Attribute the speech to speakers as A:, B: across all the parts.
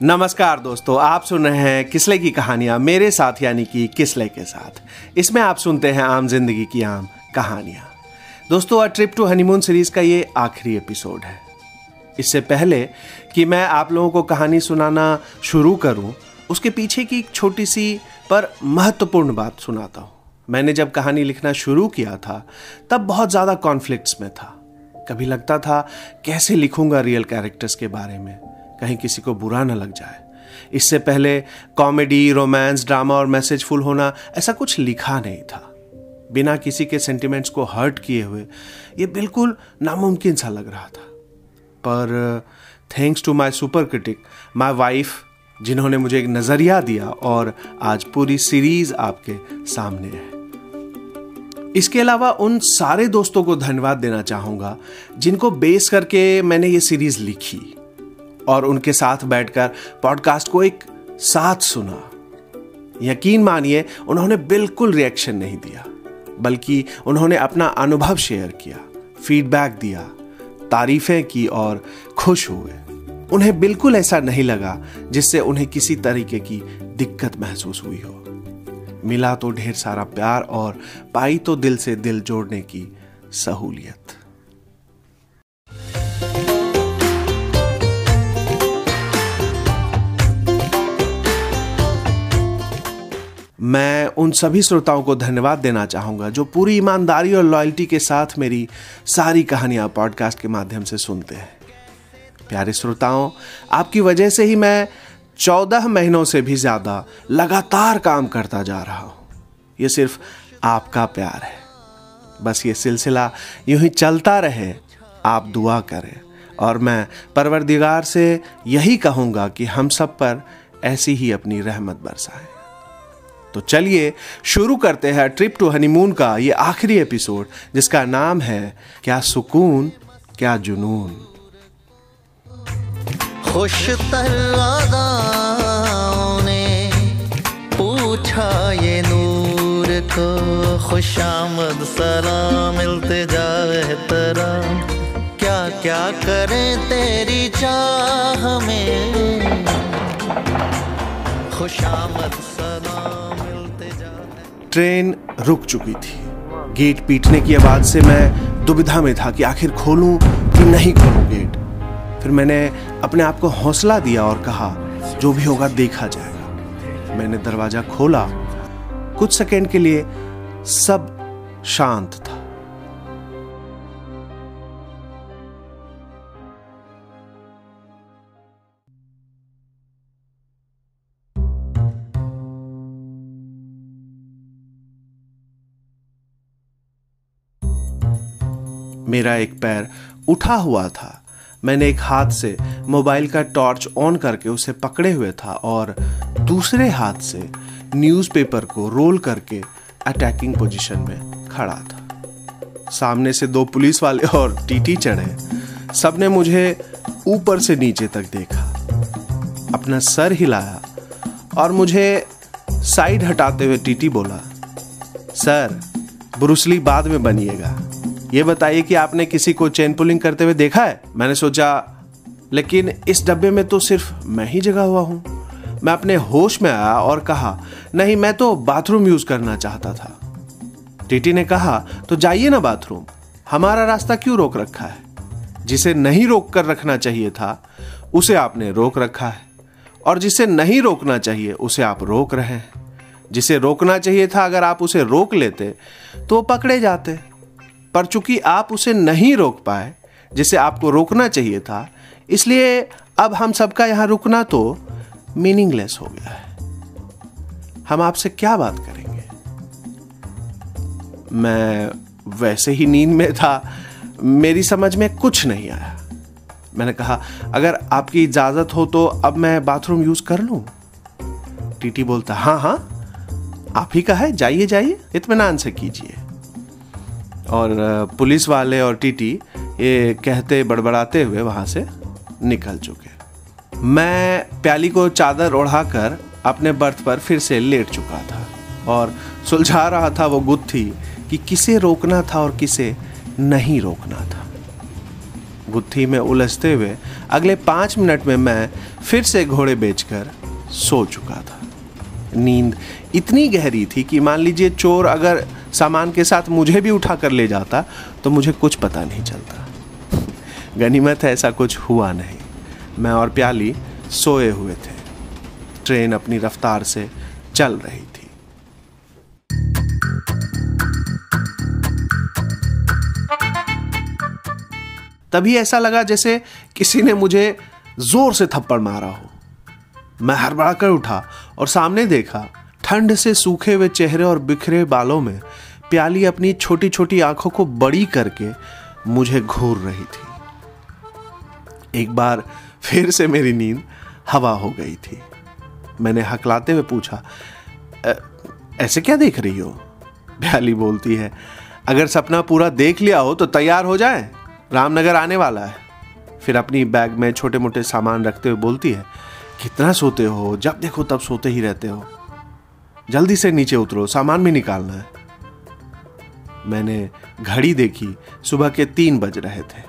A: नमस्कार दोस्तों, आप सुन रहे हैं किसले की कहानियाँ मेरे साथ, यानी कि किसले के साथ। इसमें आप सुनते हैं आम ज़िंदगी की आम कहानियाँ। दोस्तों a trip to honeymoon series का ये आखिरी एपिसोड है। इससे पहले कि मैं आप लोगों को कहानी सुनाना शुरू करूँ, उसके पीछे की एक छोटी सी पर महत्वपूर्ण बात सुनाता हूँ। मैंने जब कहानी लिखना शुरू किया था, तब बहुत ज़्यादा कॉन्फ्लिक्ट्स में था। कभी लगता था, कैसे लिखूँगा रियल कैरेक्टर्स के बारे में? कहीं किसी को बुरा ना लग जाए। इससे पहले कॉमेडी, रोमांस, ड्रामा और मैसेजफुल होना ऐसा कुछ लिखा नहीं था। बिना किसी के सेंटिमेंट्स को हर्ट किए हुए ये बिल्कुल नामुमकिन सा लग रहा था। पर, thanks to my super critic my wife, जिन्होंने मुझे एक नज़रिया दिया और आज पूरी सीरीज़ आपके सामने है। इसके अलावा उन सारे दोस्तों को धन्यवाद देना चाहूँगा, जिनको बेस करके मैंने ये सीरीज़ लिखी। और उनके साथ बैठकर पॉडकास्ट को एक साथ सुना। यकीन मानिए, उन्होंने बिल्कुल रिएक्शन नहीं दिया, बल्कि उन्होंने अपना अनुभव शेयर किया फीडबैक दिया, तारीफें की और खुश हुए। उन्हें बिल्कुल ऐसा नहीं लगा जिससे उन्हें किसी तरीके की दिक्कत महसूस हुई हो। मिला तो ढेर सारा प्यार और पाई तो दिल से दिल जोड़ने की सहूलियत। मैं उन सभी श्रोताओं को धन्यवाद देना चाहूँगा जो पूरी ईमानदारी और लॉयल्टी के साथ मेरी सारी कहानियाँ पॉडकास्ट के माध्यम से सुनते हैं। प्यारे श्रोताओं, आपकी वजह से ही मैं चौदह महीनों से भी ज़्यादा लगातार काम करता जा रहा हूँ। ये सिर्फ़ आपका प्यार है। बस ये सिलसिला यूँ ही चलता रहे, आप दुआ करें। और मैं परवरदिगार से यही कहूँगा कि हम सब पर ऐसी ही अपनी रहमत बरसाएँ। तो चलिए शुरू करते हैं ट्रिप टू हनीमून का ये आखिरी एपिसोड, जिसका नाम है क्या सुकून, क्या जुनून।
B: खुश ने पूछा ये नूर को, खुशामद सलाम, मिलते जाए तरा क्या क्या करें तेरी चाह में खुशामद
A: ट्रेन रुक चुकी थी। गेट पीटने की आवाज़ से मैं दुविधा में था कि आखिर खोलूं कि नहीं खोलूं गेट। फिर मैंने अपने आप को हौसला दिया और कहा, जो भी होगा देखा जाएगा। मैंने दरवाज़ा खोला। कुछ सेकेंड के लिए सब शांत था। मेरा एक पैर उठा हुआ था। मैंने एक हाथ से मोबाइल का टॉर्च ऑन करके उसे पकड़े हुए था और दूसरे हाथ से न्यूज़पेपर को रोल करके अटैकिंग पोजीशन में खड़ा था। सामने से दो पुलिस वाले और टीटी चढ़े। सबने मुझे ऊपर से नीचे तक देखा। अपना सर हिलाया और मुझे साइड हटाते हुए टीटी बोला, सर, ब्रुसली बाद में बनिएगा। ये बताइए कि आपने किसी को चेन पुलिंग करते हुए देखा है? मैंने सोचा, लेकिन इस डब्बे में तो सिर्फ़ मैं ही जगा हुआ हूँ। मैं अपने होश में आया और कहा, नहीं, मैं तो बाथरूम यूज़ करना चाहता था। टीटी ने कहा तो जाइए ना बाथरूम। हमारा रास्ता क्यों रोक रखा है? जिसे नहीं रोक कर रखना चाहिए था, उसे आपने रोक रखा है। और जिसे नहीं रोकना चाहिए, उसे आप रोक रहे हैं। जिसे रोकना चाहिए था, अगर आप उसे रोक लेते तो पकड़े जाते। पर चूँकि आप उसे नहीं रोक पाए, जिसे आपको रोकना चाहिए था, इसलिए अब हम सबका यहाँ रुकना तो मीनिंगलेस हो गया है। हम आपसे क्या बात करेंगे? मैं वैसे ही नींद में था, मेरी समझ में कुछ नहीं आया। मैंने कहा, अगर आपकी इजाज़त हो तो अब मैं बाथरूम यूज़ कर लूँ? टीटी बोलता हाँ हाँ आप ही का है, जाइए जाइए इतमान से कीजिए। और पुलिस वाले और टीटी ये कहते, बड़बड़ाते हुए वहाँ से निकल चुके। मैं प्याली को चादर ओढ़ाकर अपने बर्थ पर फिर से लेट चुका था और सुलझा रहा था वो गुत्थी कि किसे रोकना था और किसे नहीं रोकना था। गुत्थी में उलझते हुए अगले पाँच मिनट में मैं फिर से घोड़े बेचकर सो चुका था। नींद इतनी गहरी थी कि मान लीजिए चोर अगर सामान के साथ मुझे भी उठा कर ले जाता तो मुझे कुछ पता नहीं चलता। गनीमत, ऐसा कुछ हुआ नहीं। मैं और प्याली सोए हुए थे। ट्रेन अपनी रफ्तार से चल रही थी। तभी ऐसा लगा जैसे किसी ने मुझे ज़ोर से थप्पड़ मारा हो। मैं हड़बड़ा कर उठा और सामने देखा, ठंड से सूखे हुए चेहरे और बिखरे बालों में प्याली अपनी छोटी छोटी आँखों को बड़ी करके मुझे घूर रही थी। एक बार फिर से मेरी नींद हवा हो गई थी। मैंने हकलाते हुए पूछा ऐसे क्या देख रही हो? प्याली बोलती है, अगर सपना पूरा देख लिया हो तो तैयार हो जाए। रामनगर आने वाला है। फिर अपनी बैग में छोटे मोटे सामान रखते हुए बोलती है, कितना सोते हो? जब देखो तब सोते ही रहते हो। जल्दी से नीचे उतरो, सामान भी निकालना है। मैंने घड़ी देखी, सुबह के तीन बज रहे थे।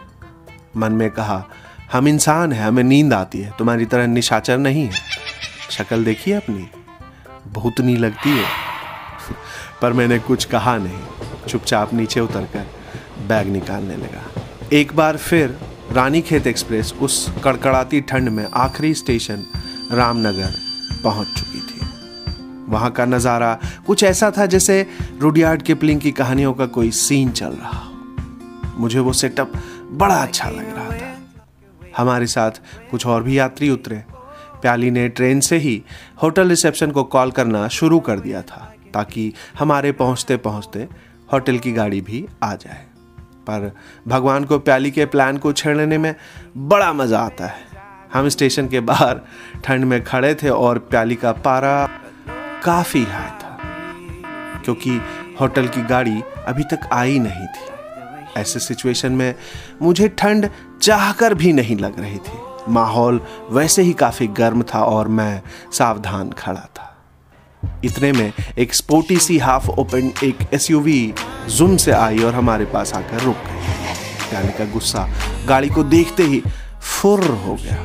A: मन में कहा, हम इंसान हैं, हमें नींद आती है, तुम्हारी तरह निशाचर नहीं है। शक्ल देखी है अपनी? भूतनी लगती है। पर मैंने कुछ कहा नहीं। चुपचाप नीचे उतरकर बैग निकालने लगा। एक बार फिर रानी खेत एक्सप्रेस उस कड़कड़ाती ठंड में आखिरी स्टेशन रामनगर पहुँच चुकी वहाँ का नज़ारा कुछ ऐसा था जैसे रुडियार्ड किपलिंग की कहानियों का कोई सीन चल रहा हो। मुझे वो सेटअप बड़ा अच्छा लग रहा था। हमारे साथ कुछ और भी यात्री उतरे। प्याली ने ट्रेन से ही होटल रिसेप्शन को कॉल करना शुरू कर दिया था, ताकि हमारे पहुँचते पहुँचते होटल की गाड़ी भी आ जाए। पर भगवान को प्याली के प्लान को छेड़ने में बड़ा मज़ा आता है। हम स्टेशन के बाहर ठंड में खड़े थे और प्याली का पारा काफ़ी हाई था, क्योंकि होटल की गाड़ी अभी तक आई नहीं थी। ऐसे सिचुएशन में मुझे ठंड चाहकर भी नहीं लग रही थी। माहौल वैसे ही काफ़ी गर्म था और मैं सावधान खड़ा था। इतने में एक स्पोर्टी सी हाफ़ ओपन एक एसयूवी जुम से आई और हमारे पास आकर रुक गई। गाड़ी का गुस्सा गाड़ी को देखते ही फुर हो गया।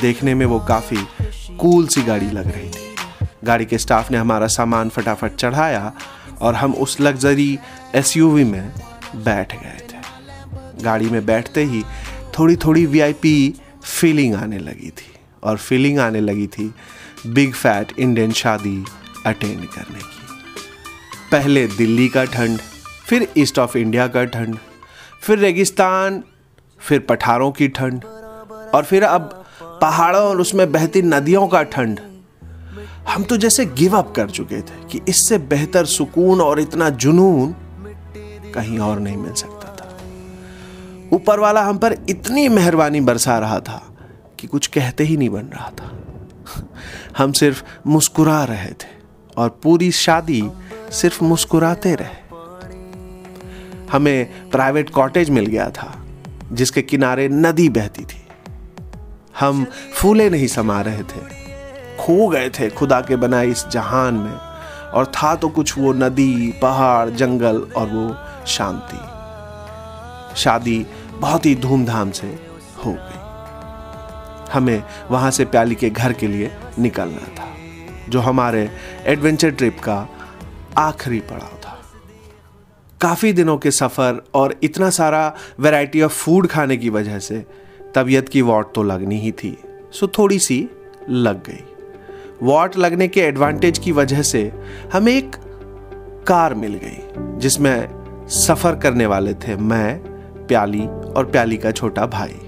A: देखने में वो काफ़ी कूल सी गाड़ी लग रही थी। गाड़ी के स्टाफ ने हमारा सामान फटाफट चढ़ाया और हम उस लग्जरी एसयूवी में बैठ गए थे। गाड़ी में बैठते ही थोड़ी थोड़ी वीआईपी फीलिंग आने लगी थी और फीलिंग आने लगी थी बिग फैट इंडियन शादी अटेंड करने की। पहले दिल्ली का ठंड, फिर ईस्ट ऑफ़ इंडिया का ठंड, फिर रेगिस्तान, फिर पठारों की ठंड और फिर अब पहाड़ों और उसमें बहती नदियों का ठंड। हम तो जैसे गिव अप कर चुके थे कि इससे बेहतर सुकून और इतना जुनून कहीं और नहीं मिल सकता था। ऊपर वाला हम पर इतनी मेहरबानी बरसा रहा था कि कुछ कहते ही नहीं बन रहा था। हम सिर्फ़ मुस्कुरा रहे थे और पूरी शादी सिर्फ़ मुस्कुराते रहे। हमें प्राइवेट कॉटेज मिल गया था, जिसके किनारे नदी बहती थी। हम फूले नहीं समा रहे थे खो गए थे खुदा के बनाए इस जहान में, और था तो कुछ वो नदी, पहाड़, जंगल और वो शांति। शादी बहुत ही धूमधाम से हो गई। हमें वहाँ से प्याली के घर के लिए निकलना था, जो हमारे एडवेंचर ट्रिप का आखिरी पड़ाव था। काफ़ी दिनों के सफ़र और इतना सारा वैरायटी ऑफ़ फ़ूड खाने की वजह से तबीयत की वॉट तो लगनी ही थी, सो थोड़ी सी लग गई। वॉट लगने के एडवांटेज की वजह से हमें एक कार मिल गई, जिसमें सफ़र करने वाले थे मैं, प्याली और प्याली का छोटा भाई।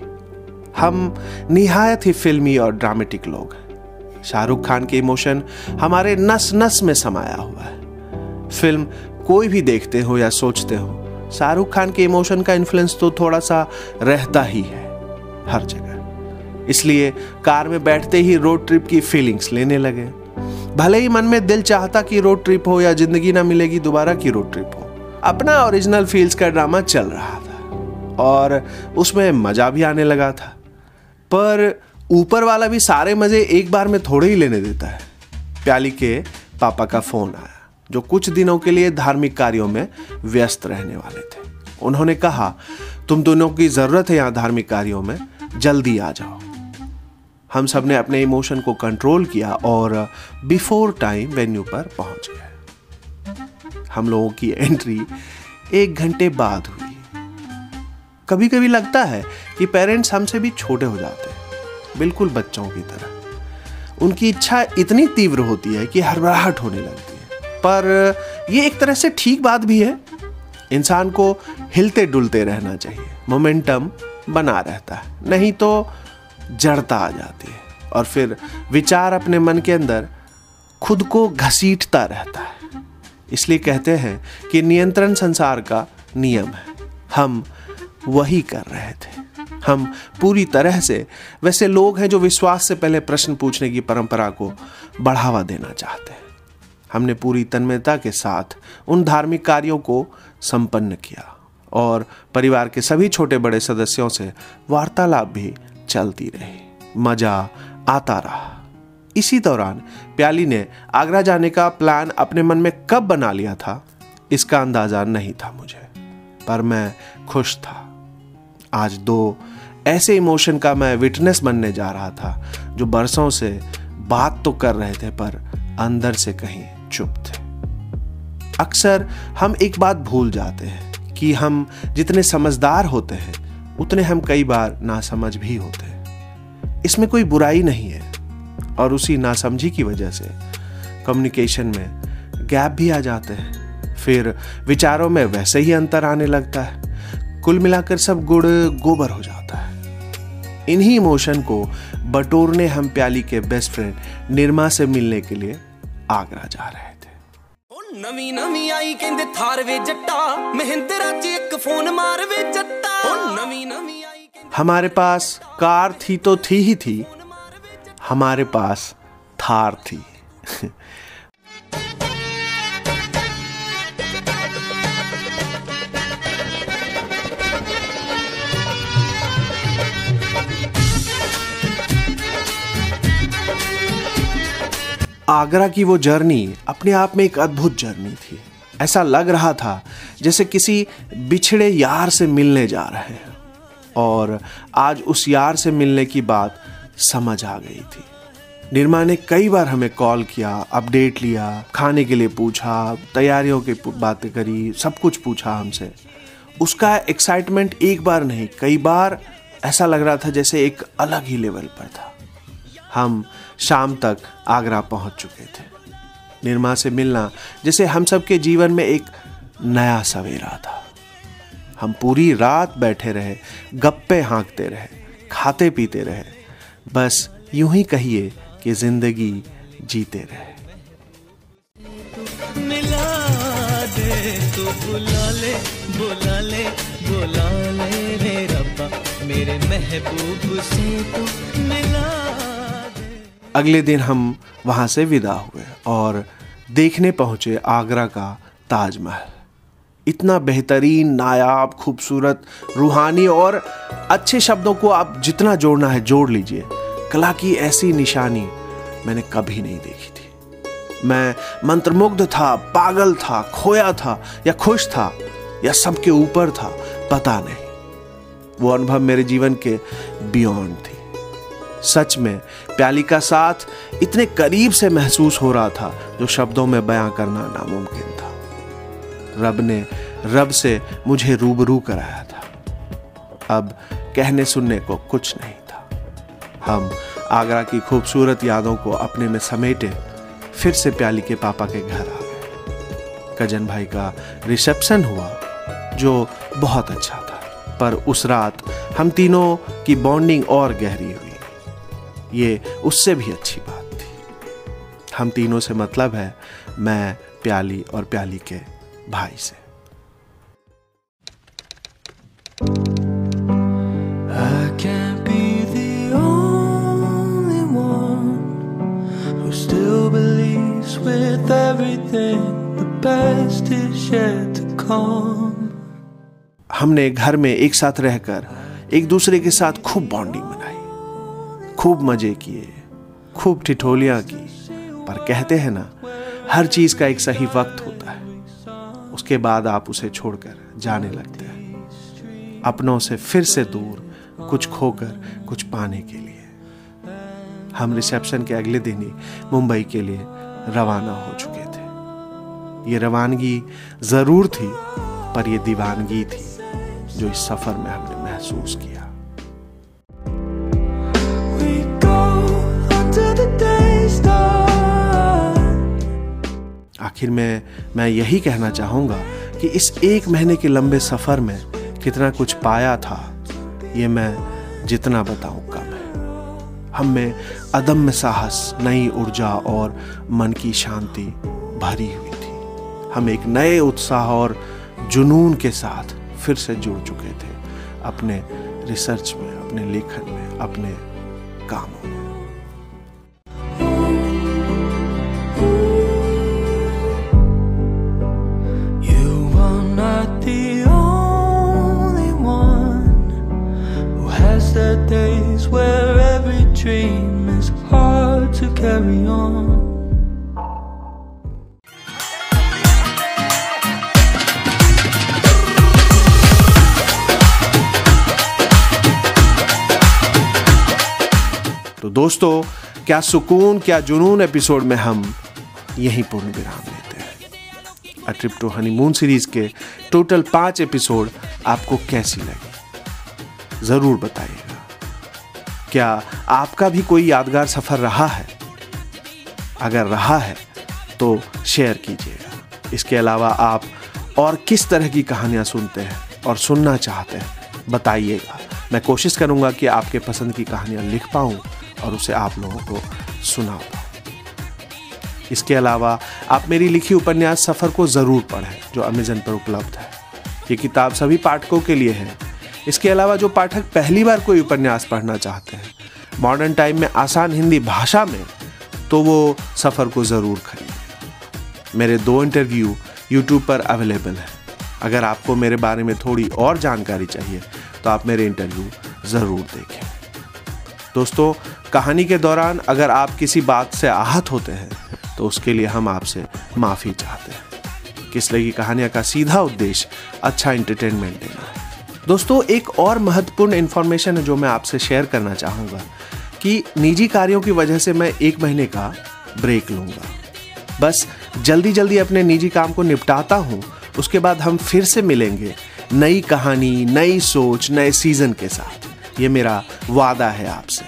A: हम निहायत ही फिल्मी और ड्रामेटिक लोग हैं। शाहरुख खान के इमोशन हमारे नस नस में समाया हुआ है। फ़िल्म कोई भी देखते हो या सोचते हो, शाहरुख खान के इमोशन का इन्फ्लुएंस तो थोड़ा सा रहता ही है, हर जगह। इसलिए कार में बैठते ही रोड ट्रिप की फीलिंग्स लेने लगे। भले ही मन में दिल चाहता कि रोड ट्रिप हो या ज़िंदगी ना मिलेगी, दोबारा की रोड ट्रिप हो। अपना ओरिजिनल फील्स का ड्रामा चल रहा था और उसमें मज़ा भी आने लगा था। पर ऊपर वाला भी सारे मज़े एक बार में थोड़े ही लेने देता है। प्याली के पापा का फ़ोन आया, जो कुछ दिनों के लिए धार्मिक कार्यों में व्यस्त रहने वाले थे। उन्होंने कहा, तुम दोनों की ज़रूरत है यहाँ धार्मिक कार्यों में, जल्दी आ जाओ। हम सबने अपने इमोशन को कंट्रोल किया और बिफोर टाइम वेन्यू पर पहुँच गए। हम लोगों की एंट्री एक घंटे बाद हुई। कभी कभी लगता है कि पेरेंट्स हमसे भी छोटे हो जाते हैं, बिल्कुल बच्चों की तरह। उनकी इच्छा इतनी तीव्र होती है कि हड़बड़ाहट होने लगती है। पर यह एक तरह से ठीक बात भी है। इंसान को हिलते डुलते रहना चाहिए, मोमेंटम बना रहता है। नहीं तो जड़ता आ जाती है। और फिर विचार अपने मन के अंदर खुद को घसीटता रहता है। इसलिए कहते हैं कि नियंत्रण संसार का नियम है। हम वही कर रहे थे। हम पूरी तरह से, वैसे लोग हैं जो विश्वास से पहले प्रश्न पूछने की परंपरा को बढ़ावा देना चाहते हैं। हमने पूरी तन्मयता के साथ उन धार्मिक कार्यों को संपन्न किया और परिवार के सभी छोटे बड़े सदस्यों से वार्तालाप भी चलती रही। मज़ा आता रहा। इसी दौरान प्याली ने आगरा जाने का प्लान अपने मन में कब बना लिया था, इसका अंदाज़ा नहीं था मुझे, पर मैं खुश था। आज दो ऐसे इमोशन का मैं विटनेस बनने जा रहा था, जो बरसों से बात तो कर रहे थे, पर अंदर से कहीं चुप थे। अक्सर हम एक बात भूल जाते हैं कि हम जितने समझदार होते हैं उतने हम कई बार नासमझ भी होते हैं। इसमें कोई बुराई नहीं है और उसी नासमझी की वजह से कम्युनिकेशन में गैप भी आ जाते हैं। फिर विचारों में वैसे ही अंतर आने लगता है। कुल मिलाकर सब गुड़ गोबर हो जाता है। इन्हीं इमोशन को बटोरने हम प्याली के बेस्ट फ्रेंड निर्मा से मिलने के लिए आगरा जा रहे थे
C: ਨਵੀਂ ਨਵੀਂ ਆਈ ਕਹਿੰਦੇ ਥਾਰ ਵੇ ਜੱਟਾ ਮਹਿੰਦਰਾ ਚ ਇੱਕ ਫੋਨ ਮਾਰ ਵੇ ਜੱਟਾ ਉਹ ਨਵੀਂ ਨਵੀਂ ਆਈ ਕਹਿੰਦੇ
A: हमारे पास कार थी तो थी ही थी हमारे पास थार थी आगरा की वो जर्नी अपने आप में एक अद्भुत जर्नी थी। ऐसा लग रहा था जैसे किसी बिछड़े यार से मिलने जा रहे हैं। और आज उस यार से मिलने की बात समझ आ गई थी। निर्मा ने कई बार हमें कॉल किया, अपडेट लिया, खाने के लिए पूछा, तैयारियों की बातें करी, सब कुछ पूछा हमसे। उसका एक्साइटमेंट एक बार नहीं, कई बार ऐसा लग रहा था जैसे एक अलग ही लेवल पर था। हम शाम तक आगरा पहुँच चुके थे। निर्मा से मिलना, जैसे हम सब के जीवन में एक नया सवेरा था। हम पूरी रात बैठे रहे, गप्पे हाँकते रहे, खाते पीते रहे। बस यूँ ही कहिए कि ज़िंदगी जीते रहे।
C: तू मेरे महबूब से तू मिला
A: अगले दिन हम वहाँ से विदा हुए और देखने पहुँचे आगरा का ताजमहल। इतना बेहतरीन, नायाब, खूबसूरत, रूहानी और अच्छे शब्दों को आप जितना जोड़ना है, जोड़ लीजिए। कला की ऐसी निशानी मैंने कभी नहीं देखी थी। मैं मंत्रमुग्ध था, पागल था, खोया था, या खुश था, या सबके ऊपर था, पता नहीं। वो अनुभव मेरे जीवन के बियॉन्ड थी। सच में, प्याली का साथ इतने करीब से महसूस हो रहा था जो शब्दों में बयां करना नामुमकिन था। रब ने रब से मुझे रूबरू कराया था। अब कहने सुनने को कुछ नहीं था। हम आगरा की खूबसूरत यादों को अपने में समेटे फिर से प्याली के पापा के घर आ गए। कज़न भाई का रिसेप्शन हुआ, जो बहुत अच्छा था। पर उस रात हम तीनों की बॉन्डिंग और गहरी हुई। ये उससे भी अच्छी बात थी। हम तीनों से मतलब है मैं प्याली और प्याली के भाई से।
C: With everything the best is yet to come.
A: हमने घर में एक साथ रहकर एक दूसरे के साथ खूब बॉन्डिंग खूब मज़े किए, खूब ठिठोलियाँ की, पर कहते हैं ना, हर चीज़ का एक सही वक्त होता है। उसके बाद आप उसे छोड़कर जाने लगते हैं। अपनों से फिर से दूर, कुछ खोकर, कुछ पाने के लिए। हम रिसेप्शन के अगले दिन ही मुंबई के लिए रवाना हो चुके थे। ये रवानगी ज़रूर थी, पर यह दीवानगी थी, जो इस सफ़र में हमने महसूस किया। आखिर में मैं यही कहना चाहूँगा कि इस एक महीने के लंबे सफ़र में कितना कुछ पाया था, ये मैं जितना बताऊँ कम है। हम में अदम्य साहस, नई ऊर्जा और मन की शांति भरी हुई थी। हम एक नए उत्साह और जुनून के साथ फिर से जुड़ चुके थे अपने रिसर्च में, अपने लेखन में, अपने कामों में।
C: Dream is hard to carry on.
A: तो दोस्तों, क्या सुकून, क्या जुनून एपिसोड में हम यहीं पूर्ण विराम लेते हैं। A trip to honeymoon series के टोटल पाँच एपिसोड आपको कैसी लगी? ज़रूर बताइएगा। क्या आपका भी कोई यादगार सफ़र रहा है? अगर रहा है तो शेयर कीजिएगा। इसके अलावा आप और किस तरह की कहानियाँ सुनते हैं और सुनना चाहते हैं, बताइएगा। मैं कोशिश करूँगा कि आपके पसंद की कहानियाँ लिख पाऊँ और उसे आप लोगों को सुना पाऊँ इसके अलावा आप मेरी लिखी उपन्यास सफ़र को ज़रूर पढ़ें, जो अमेजन पर उपलब्ध है। ये किताब सभी पाठकों के लिए है। इसके अलावा जो पाठक पहली बार कोई उपन्यास पढ़ना चाहते हैं मॉडर्न टाइम में आसान हिंदी भाषा में तो वो सफ़र को ज़रूर खरीदें। मेरे दो इंटरव्यू यूट्यूब पर अवेलेबल है। अगर आपको मेरे बारे में थोड़ी और जानकारी चाहिए तो आप मेरे इंटरव्यू ज़रूर देखें। दोस्तों, कहानी के दौरान अगर आप किसी बात से आहत होते हैं तो उसके लिए हम आपसे माफ़ी चाहते हैं। किसले की कहानियाँ का सीधा उद्देश्य अच्छा इंटरटेनमेंट देना है। दोस्तों, एक और महत्वपूर्ण इन्फॉर्मेशन है जो मैं आपसे शेयर करना चाहूँगा कि निजी कार्यों की वजह से मैं एक महीने का ब्रेक लूँगा। बस जल्दी जल्दी अपने निजी काम को निपटाता हूँ, उसके बाद हम फिर से मिलेंगे नई कहानी, नई सोच, नए सीज़न के साथ। ये मेरा वादा है आपसे।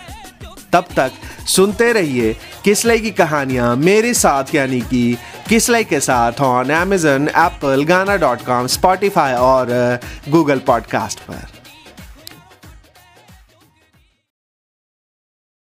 A: तब तक सुनते रहिए किसलई की कहानियाँ मेरे साथ यानी कि किसलई के साथ on Amazon Apple Gaana dot com Spotify और गूगल पॉडकास्ट पर।